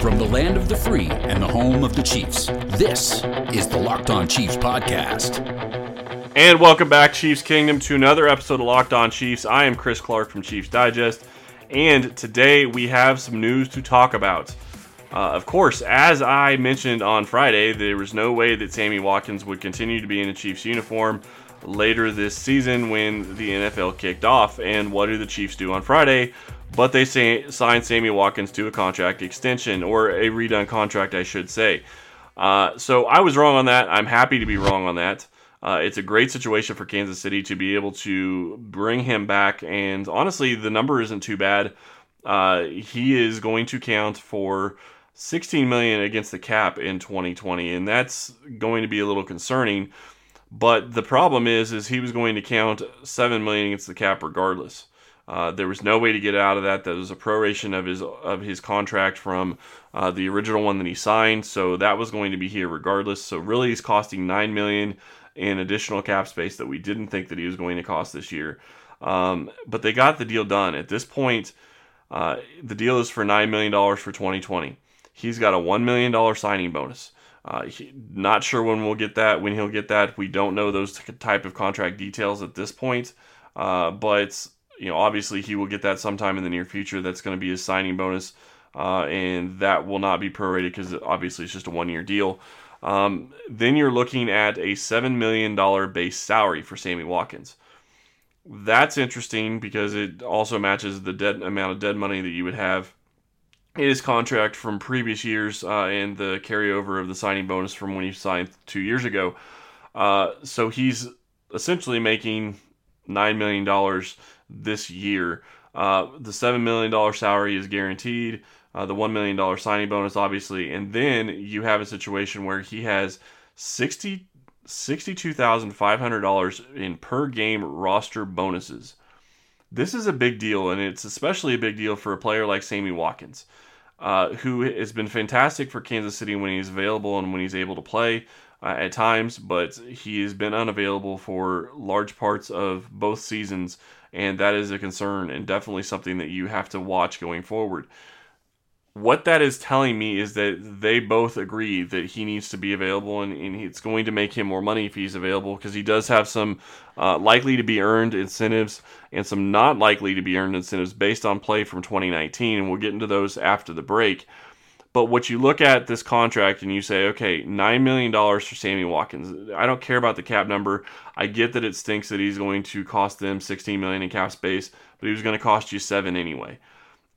From the land of the free and the home of the Chiefs, this is the Locked On Chiefs podcast. And welcome back, Chiefs Kingdom, to another episode of Locked On Chiefs. I am Chris Clark from Chiefs Digest, and today we have some news to talk about. Uh, of course, as I mentioned on Friday, there was no way that Sammy Watkins would continue to be in a Chiefs uniform later this season when the NFL kicked off. And what do the Chiefs do on Friday? But they say, signed Sammy Watkins to a contract extension, or a redone contract, I should say. Uh, so I was wrong on that. I'm happy to be wrong on that. Uh, it's a great situation for Kansas City to be able to bring him back, and honestly, the number isn't too bad. Uh, he is going to count for 16 million against the cap in 2020, and that's going to be a little concerning but the problem is, is he was going to count seven million against the cap regardless. Uh, there was no way to get out of that. That was a proration of his of his contract from uh, the original one that he signed. So that was going to be here regardless. So really, he's costing nine million in additional cap space that we didn't think that he was going to cost this year. Um, but they got the deal done. At this point, uh, the deal is for nine million dollars for 2020. He's got a one million dollar signing bonus. Uh, he, not sure when we'll get that, when he'll get that. We don't know those type of contract details at this point. Uh, but you know, obviously he will get that sometime in the near future. That's going to be his signing bonus, uh, and that will not be prorated because obviously it's just a one-year deal. Um, then you're looking at a seven million dollar base salary for Sammy Watkins. That's interesting because it also matches the dead amount of dead money that you would have in his contract from previous years uh, and the carryover of the signing bonus from when he signed two years ago. Uh, so he's essentially making nine million dollars this year. Uh, the seven million dollar salary is guaranteed. Uh, the one million dollar signing bonus, obviously, and then you have a situation where he has sixty. $62,500 in per game roster bonuses. This is a big deal, and it's especially a big deal for a player like Sammy Watkins, uh, who has been fantastic for Kansas City when he's available and when he's able to play uh, at times, but he has been unavailable for large parts of both seasons, and that is a concern and definitely something that you have to watch going forward. What that is telling me is that they both agree that he needs to be available and, and it's going to make him more money if he's available because he does have some uh, likely to be earned incentives and some not likely to be earned incentives based on play from 2019 and we'll get into those after the break but what you look at this contract and you say okay $9 million for sammy watkins. I don't care about the cap number. I get that it stinks that he's going to cost them 16 million in cap space but he was going to cost you 7 anyway.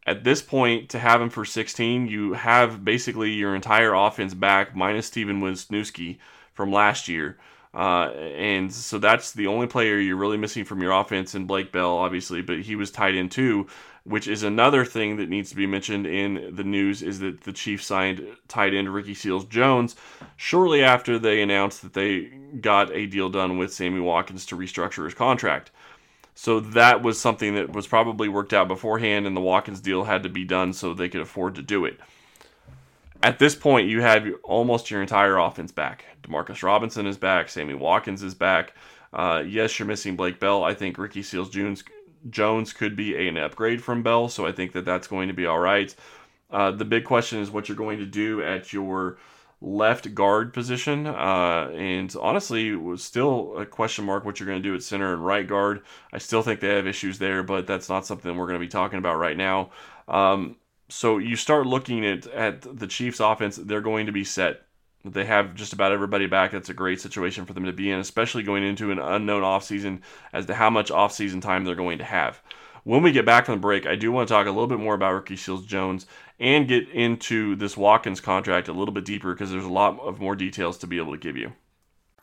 At this point, to have him for 16, you have basically your entire offense back minus Stefen Wisniewski from last year. Uh, and so that's the only player you're really missing from your offense, and Blake Bell, obviously, but he was tied in too, which is another thing that needs to be mentioned in the news is that the Chiefs signed tight end Ricky Seals Jones shortly after they announced that they got a deal done with Sammy Watkins to restructure his contract. So that was something that was probably worked out beforehand, and the Watkins deal had to be done so they could afford to do it. At this point, you have almost your entire offense back. Demarcus Robinson is back. Sammy Watkins is back. Uh, yes, you're missing Blake Bell. I think Ricky Seals Jones Jones could be an upgrade from Bell, so I think that that's going to be all right. Uh, the big question is what you're going to do at your left guard position. Uh, and honestly, was still a question mark what you're going to do at center and right guard. I still think they have issues there, but that's not something we're going to be talking about right now. Um, so you start looking at, at the Chiefs' offense, they're going to be set. They have just about everybody back. That's a great situation for them to be in, especially going into an unknown offseason as to how much offseason time they're going to have. When we get back from the break, I do want to talk a little bit more about Ricky Seals Jones and get into this Watkins contract a little bit deeper because there's a lot of more details to be able to give you.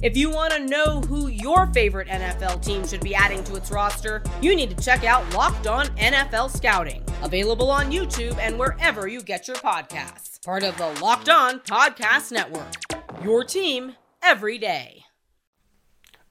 If you want to know who your favorite NFL team should be adding to its roster, you need to check out Locked On NFL Scouting, available on YouTube and wherever you get your podcasts. Part of the Locked On Podcast Network. Your team every day.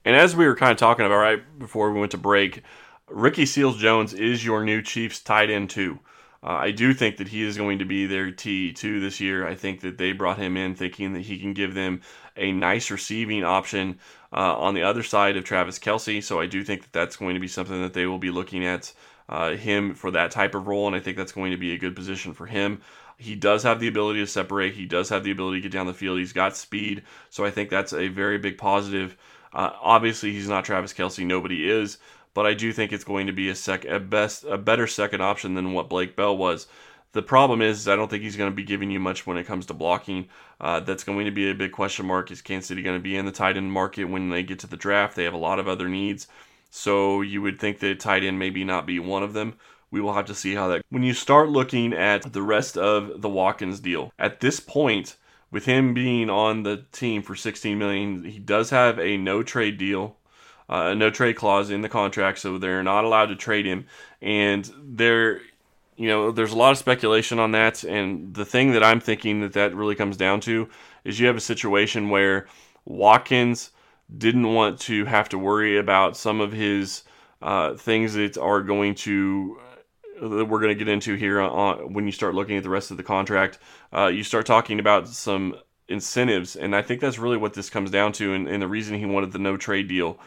And as we were kind of talking about right before we went to break, Ricky Seals Jones is your new Chiefs tight end too. Uh, I do think that he is going to be their T2 this year. I think that they brought him in thinking that he can give them a nice receiving option uh, on the other side of Travis Kelce. So I do think that that's going to be something that they will be looking at uh, him for that type of role, and I think that's going to be a good position for him. He does have the ability to separate. He does have the ability to get down the field. He's got speed, so I think that's a very big positive. Uh, obviously, he's not Travis Kelce. Nobody is, but I do think it's going to be a sec, a best, a better second option than what Blake Bell was. The problem is, I don't think he's going to be giving you much when it comes to blocking. Uh, that's going to be a big question mark. Is Kansas City going to be in the tight end market when they get to the draft? They have a lot of other needs, so you would think that tight end maybe not be one of them. We will have to see how that. When you start looking at the rest of the Watkins deal, at this point, with him being on the team for 16 million, he does have a no trade deal uh, a no trade clause in the contract, so they're not allowed to trade him. And there, you know, there's a lot of speculation on that. And the thing that I'm thinking that that really comes down to is you have a situation where Watkins didn't want to have to worry about some of his uh, things that are going to that we're going to get into here on, when you start looking at the rest of the contract. Uh, you start talking about some incentives, and I think that's really what this comes down to, and, and the reason he wanted the no trade deal.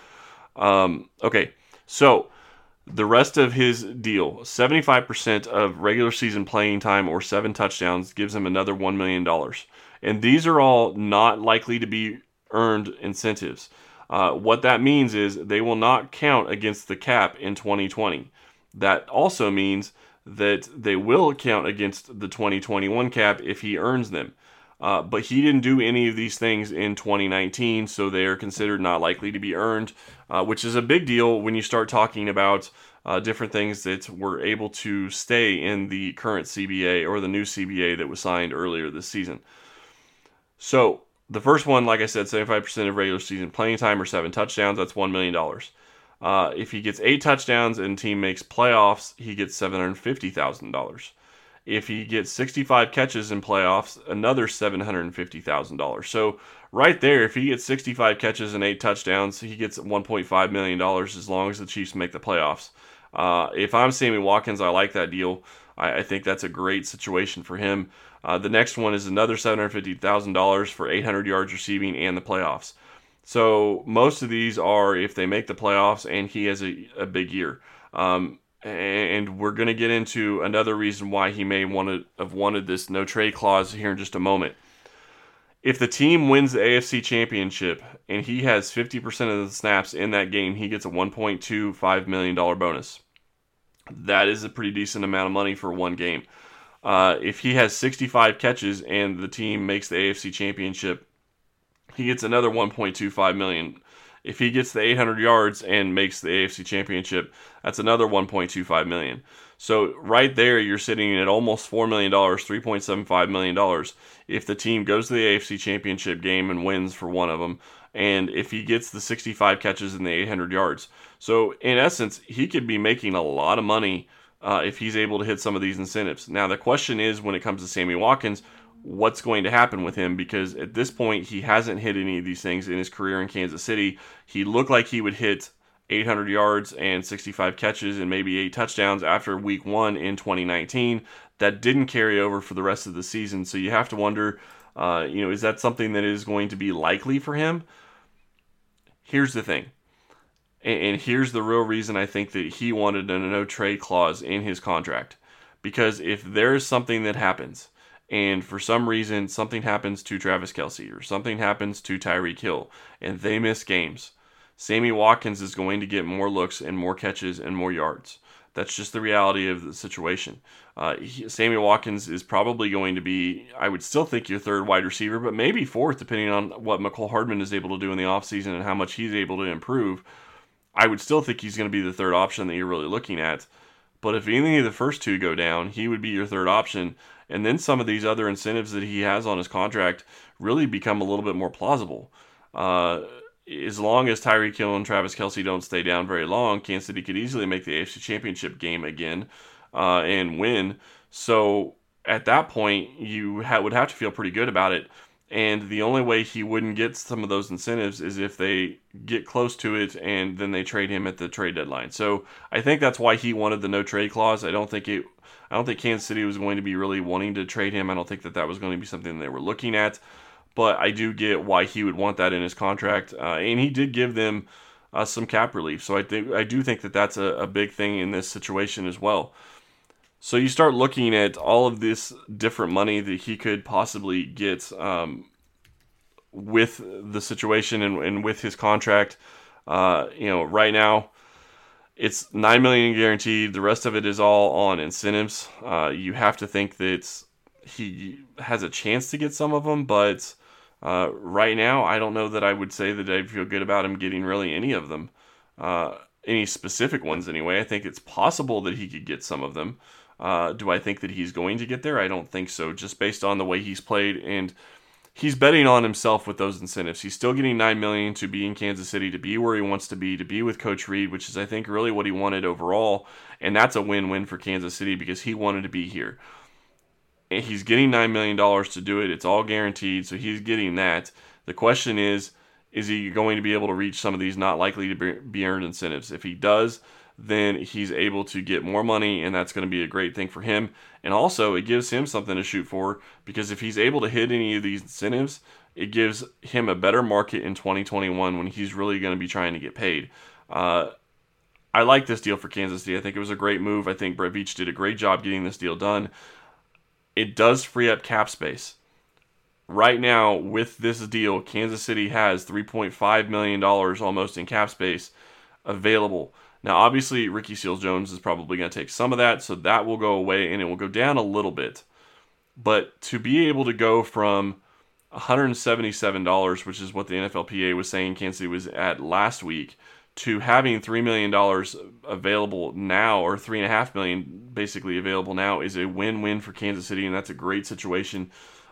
Um, okay, so the rest of his deal 75% of regular season playing time or seven touchdowns gives him another $1 million. And these are all not likely to be earned incentives. Uh, what that means is they will not count against the cap in 2020. That also means that they will count against the 2021 cap if he earns them. Uh, but he didn't do any of these things in 2019, so they are considered not likely to be earned, uh, which is a big deal when you start talking about uh, different things that were able to stay in the current CBA or the new CBA that was signed earlier this season. So the first one, like I said, 75% of regular season playing time or seven touchdowns, that's $1 million. Uh, if he gets eight touchdowns and team makes playoffs, he gets $750,000. If he gets 65 catches in playoffs, another $750,000. So, right there, if he gets 65 catches and eight touchdowns, he gets $1.5 million as long as the Chiefs make the playoffs. Uh, if I'm Sammy Watkins, I like that deal. I, I think that's a great situation for him. Uh, the next one is another $750,000 for 800 yards receiving and the playoffs. So most of these are if they make the playoffs and he has a, a big year. Um, and we're going to get into another reason why he may want to have wanted this no trade clause here in just a moment. If the team wins the AFC championship and he has 50% of the snaps in that game, he gets a $1.25 million bonus. That is a pretty decent amount of money for one game. Uh, if he has 65 catches and the team makes the AFC championship, he gets another 1.25 million if he gets the 800 yards and makes the AFC Championship, that's another 1.25 million. So right there, you're sitting at almost four million dollars, 3.75 million dollars, if the team goes to the AFC Championship game and wins for one of them, and if he gets the 65 catches and the 800 yards. So in essence, he could be making a lot of money uh, if he's able to hit some of these incentives. Now the question is, when it comes to Sammy Watkins what's going to happen with him because at this point he hasn't hit any of these things in his career in Kansas City. He looked like he would hit 800 yards and 65 catches and maybe eight touchdowns after week one in 2019. That didn't carry over for the rest of the season. So you have to wonder, uh, you know, is that something that is going to be likely for him? Here's the thing. And here's the real reason I think that he wanted a no trade clause in his contract. Because if there's something that happens, and for some reason something happens to Travis Kelce or something happens to Tyreek Hill and they miss games, Sammy Watkins is going to get more looks and more catches and more yards. That's just the reality of the situation. Uh, he, Sammy Watkins is probably going to be, I would still think, your third wide receiver, but maybe fourth, depending on what Mecole Hardman is able to do in the offseason and how much he's able to improve. I would still think he's going to be the third option that you're really looking at. But if any of the first two go down, he would be your third option. And then some of these other incentives that he has on his contract really become a little bit more plausible. Uh, as long as Tyreek Hill and Travis Kelce don't stay down very long, Kansas City could easily make the AFC Championship game again uh, and win. So at that point, you ha- would have to feel pretty good about it. And the only way he wouldn't get some of those incentives is if they get close to it and then they trade him at the trade deadline. So I think that's why he wanted the no trade clause. I don't think it. I don't think Kansas City was going to be really wanting to trade him. I don't think that that was going to be something they were looking at. But I do get why he would want that in his contract, uh, and he did give them uh, some cap relief. So I think I do think that that's a, a big thing in this situation as well. So you start looking at all of this different money that he could possibly get um, with the situation and, and with his contract. Uh, you know, right now it's nine million guaranteed. The rest of it is all on incentives. Uh, you have to think that he has a chance to get some of them, but uh, right now I don't know that I would say that I feel good about him getting really any of them. Uh, any specific ones anyway. I think it's possible that he could get some of them. Uh, do I think that he's going to get there? I don't think so, just based on the way he's played and he's betting on himself with those incentives. He's still getting nine million to be in Kansas City, to be where he wants to be, to be with Coach Reid, which is I think really what he wanted overall, and that's a win-win for Kansas City because he wanted to be here. And he's getting nine million dollars to do it. It's all guaranteed, so he's getting that. The question is, is he going to be able to reach some of these not likely to be earned incentives? If he does, then he's able to get more money, and that's going to be a great thing for him. And also, it gives him something to shoot for because if he's able to hit any of these incentives, it gives him a better market in 2021 when he's really going to be trying to get paid. Uh, I like this deal for Kansas City. I think it was a great move. I think Brett Veach did a great job getting this deal done. It does free up cap space. Right now, with this deal, Kansas City has $3.5 million almost in cap space available. Now, obviously, Ricky Seals Jones is probably going to take some of that, so that will go away and it will go down a little bit. But to be able to go from $177, which is what the NFLPA was saying Kansas City was at last week, to having $3 million available now, or 3.5 million basically available now, is a win win for Kansas City, and that's a great situation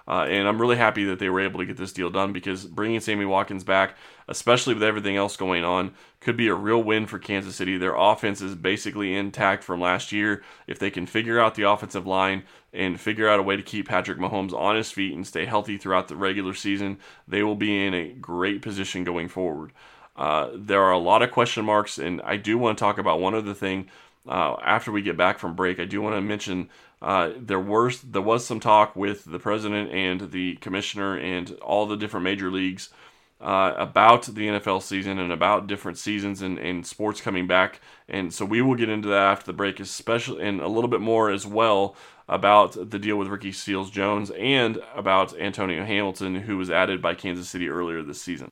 uh, and I'm really happy that they were able to get this deal done because bringing Sammy Watkins back, especially with everything else going on, could be a real win for Kansas City. Their offense is basically intact from last year. If they can figure out the offensive line and figure out a way to keep Patrick Mahomes on his feet and stay healthy throughout the regular season, they will be in a great position going forward. Uh, there are a lot of question marks, and I do want to talk about one other thing uh, after we get back from break. I do want to mention uh, there was there was some talk with the president and the commissioner and all the different major leagues uh, about the NFL season and about different seasons and, and sports coming back. And so we will get into that after the break, especially and a little bit more as well about the deal with Ricky Seals Jones and about Antonio Hamilton, who was added by Kansas City earlier this season.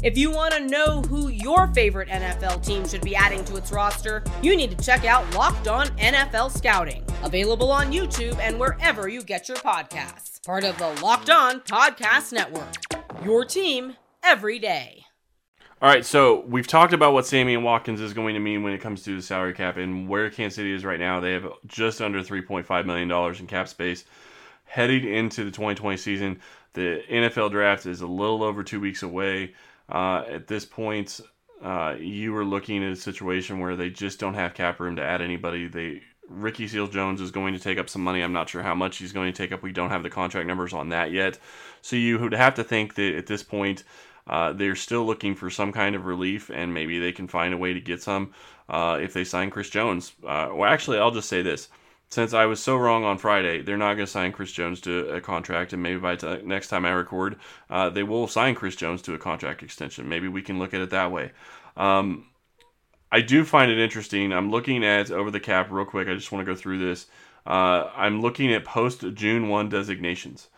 If you want to know who your favorite NFL team should be adding to its roster, you need to check out Locked On NFL Scouting, available on YouTube and wherever you get your podcasts. Part of the Locked On Podcast Network. Your team every day. All right, so we've talked about what Sammy and Watkins is going to mean when it comes to the salary cap and where Kansas City is right now. They have just under $3.5 million in cap space. Heading into the 2020 season, the NFL draft is a little over two weeks away. Uh, at this point, uh, you are looking at a situation where they just don't have cap room to add anybody. They Ricky Seals Jones is going to take up some money. I'm not sure how much he's going to take up. We don't have the contract numbers on that yet. So you would have to think that at this point, uh, they're still looking for some kind of relief, and maybe they can find a way to get some uh, if they sign Chris Jones. Uh, well, actually, I'll just say this: since I was so wrong on Friday, they're not going to sign Chris Jones to a contract, and maybe by t- next time I record, uh, they will sign Chris Jones to a contract extension. Maybe we can look at it that way. Um, I do find it interesting. I'm looking at over the cap real quick. I just want to go through this. Uh, I'm looking at post June 1 designations.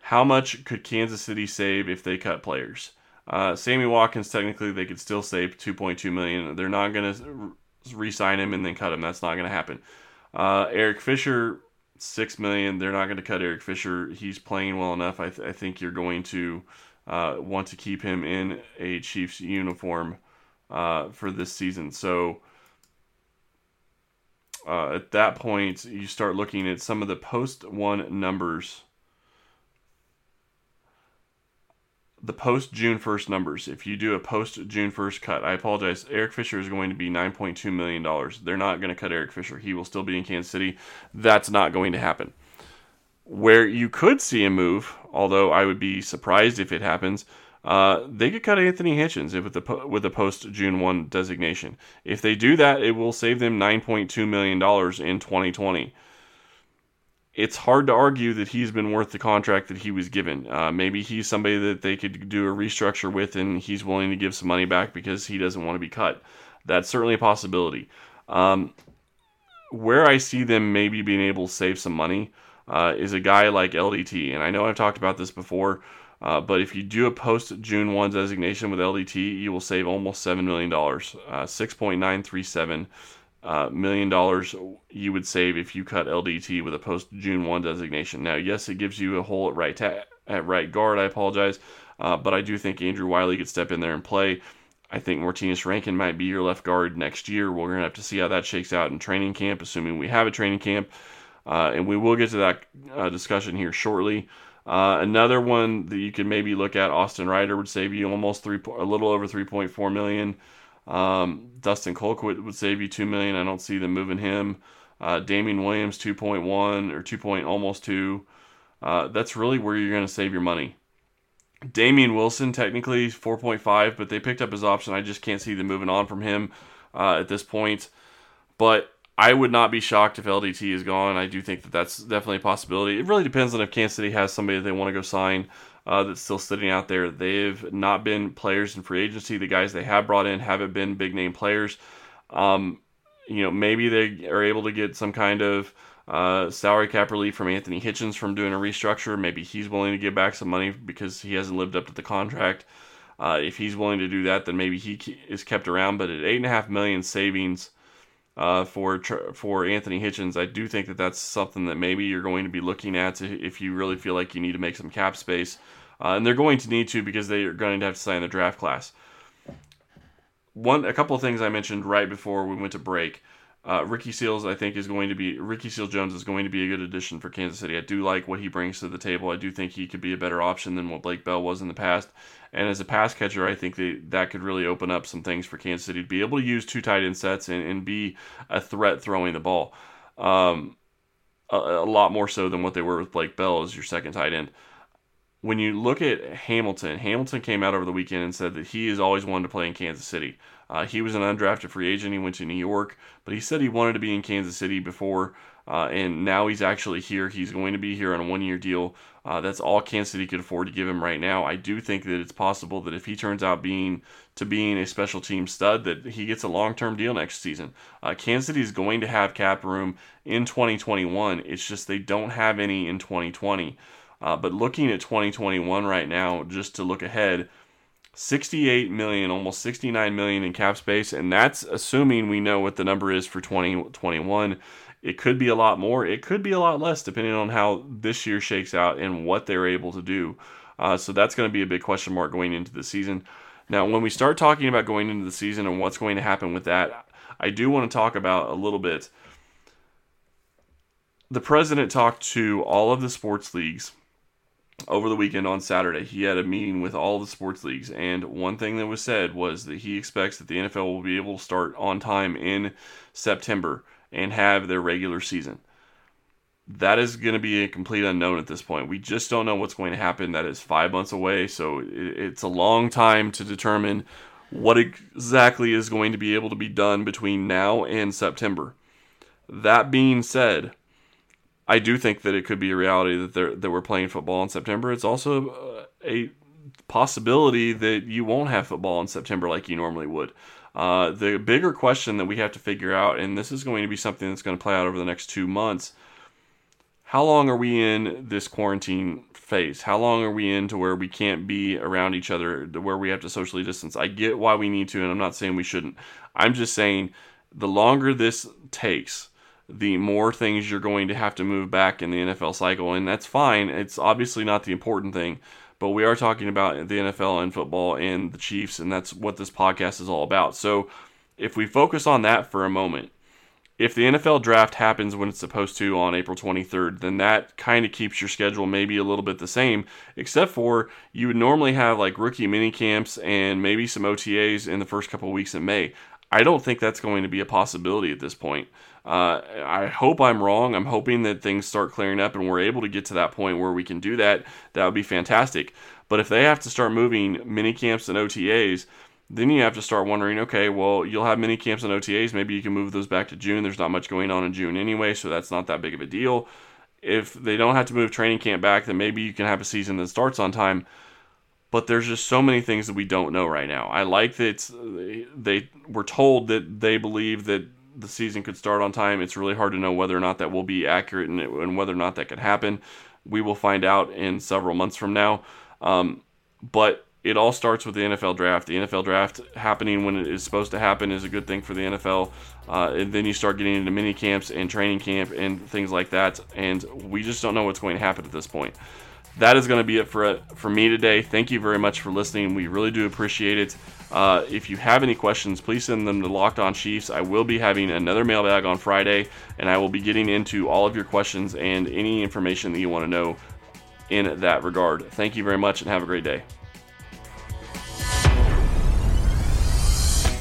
How much could Kansas City save if they cut players? Uh, Sammy Watkins, technically, they could still save 2.2 million. They're not going to re-sign him and then cut him. That's not going to happen. Uh, Eric Fisher, six million. They're not going to cut Eric Fisher. He's playing well enough. I, th- I think you're going to uh, want to keep him in a Chiefs uniform uh, for this season. So uh, at that point, you start looking at some of the post one numbers the post June 1st numbers. If you do a post June 1st cut, I apologize. Eric Fisher is going to be $9.2 million. They're not going to cut Eric Fisher. He will still be in Kansas City. That's not going to happen. Where you could see a move, although I would be surprised if it happens, uh, they could cut Anthony Hitchens with the with the post June one designation. If they do that, it will save them 9.2 million dollars in 2020 it's hard to argue that he's been worth the contract that he was given. Uh, maybe he's somebody that they could do a restructure with and he's willing to give some money back because he doesn't want to be cut. That's certainly a possibility. Um, where I see them maybe being able to save some money uh, is a guy like LDT. And I know I've talked about this before, uh, but if you do a post June 1 designation with LDT, you will save almost $7 million, uh, 6.937 uh, million dollars you would save if you cut LDT with a post June 1 designation. Now, yes, it gives you a hole at right ta- at right guard. I apologize, uh, but I do think Andrew Wylie could step in there and play. I think Martinez Rankin might be your left guard next year. We're gonna have to see how that shakes out in training camp, assuming we have a training camp, uh, and we will get to that uh, discussion here shortly. Uh, another one that you could maybe look at, Austin Reiter would save you almost three, a little over 3.4 million. Um, Dustin Colquitt would save you two million. I don't see them moving him. Uh, Damien Williams two point one or two point almost two. Uh, that's really where you're going to save your money. Damien Wilson technically 4.5, but they picked up his option. I just can't see them moving on from him uh, at this point. But I would not be shocked if LDT is gone. I do think that that's definitely a possibility. It really depends on if Kansas City has somebody that they want to go sign uh, that's still sitting out there. They've not been players in free agency. The guys they have brought in haven't been big name players. Um, you know, maybe they are able to get some kind of uh, salary cap relief from Anthony Hitchens from doing a restructure. Maybe he's willing to give back some money because he hasn't lived up to the contract. Uh, if he's willing to do that, then maybe he is kept around. But at eight and a half million savings uh, for for Anthony Hitchens, I do think that that's something that maybe you're going to be looking at if you really feel like you need to make some cap space. Uh, and they're going to need to because they are going to have to sign the draft class. One, a couple of things I mentioned right before we went to break. Uh, Ricky Seals, I think, is going to be Ricky Seals Jones is going to be a good addition for Kansas City. I do like what he brings to the table. I do think he could be a better option than what Blake Bell was in the past. And as a pass catcher, I think that that could really open up some things for Kansas City to be able to use two tight end sets and, and be a threat throwing the ball. Um, a, a, lot more so than what they were with Blake Bell as your second tight end when you look at Hamilton, Hamilton came out over the weekend and said that he has always wanted to play in Kansas City. Uh, he was an undrafted free agent. He went to New York, but he said he wanted to be in Kansas City before, uh, and now he's actually here. He's going to be here on a one year deal. Uh, that's all Kansas City could afford to give him right now. I do think that it's possible that if he turns out being to being a special team stud, that he gets a long term deal next season. Uh, Kansas City is going to have cap room in 2021. It's just they don't have any in 2020. Uh, but looking at 2021 right now, just to look ahead, 68 million, almost 69 million in cap space, and that's assuming we know what the number is for 2021. It could be a lot more, it could be a lot less, depending on how this year shakes out and what they're able to do. Uh, so that's going to be a big question mark going into the season. Now, when we start talking about going into the season and what's going to happen with that, I do want to talk about a little bit. The president talked to all of the sports leagues over the weekend on Saturday, he had a meeting with all the sports leagues, and one thing that was said was that he expects that the NFL will be able to start on time in September and have their regular season. That is going to be a complete unknown at this point. We just don't know what's going to happen. That is five months away, so it's a long time to determine what exactly is going to be able to be done between now and September. That being said, I do think that it could be a reality that they're that we're playing football in September. It's also uh, a possibility that you won't have football in September like you normally would. Uh, the bigger question that we have to figure out, and this is going to be something that's going to play out over the next two months. How long are we in this quarantine phase? How long are we in to where we can't be around each other, to where we have to socially distance? I get why we need to, and I'm not saying we shouldn't. I'm just saying the longer this takes, the more things you're going to have to move back in the NFL cycle, and that's fine. It's obviously not the important thing, but we are talking about the NFL and football and the Chiefs, and that's what this podcast is all about. So if we focus on that for a moment, if the NFL draft happens when it's supposed to on April 23rd, then that kind of keeps your schedule maybe a little bit the same, except for you would normally have like rookie mini camps and maybe some OTAs in the first couple weeks in May. I don't think that's going to be a possibility at this point. Uh, I hope I'm wrong. I'm hoping that things start clearing up and we're able to get to that point where we can do that. That would be fantastic. But if they have to start moving mini camps and OTAs, then you have to start wondering okay, well, you'll have mini camps and OTAs. Maybe you can move those back to June. There's not much going on in June anyway, so that's not that big of a deal. If they don't have to move training camp back, then maybe you can have a season that starts on time. But there's just so many things that we don't know right now. I like that they were told that they believe that the season could start on time. It's really hard to know whether or not that will be accurate and, and whether or not that could happen. We will find out in several months from now. Um, but it all starts with the NFL draft. The NFL draft happening when it is supposed to happen is a good thing for the NFL. Uh, and then you start getting into mini camps and training camp and things like that. And we just don't know what's going to happen at this point that is going to be it for for me today. Thank you very much for listening. We really do appreciate it. Uh, if you have any questions, please send them to Locked On Chiefs. I will be having another mailbag on Friday, and I will be getting into all of your questions and any information that you want to know in that regard. Thank you very much, and have a great day.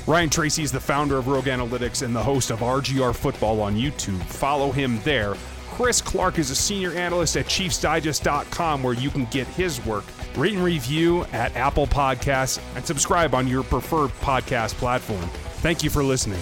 Ryan Tracy is the founder of Rogue Analytics and the host of RGR Football on YouTube. Follow him there. Chris Clark is a senior analyst at ChiefsDigest.com, where you can get his work. Rate and review at Apple Podcasts and subscribe on your preferred podcast platform. Thank you for listening.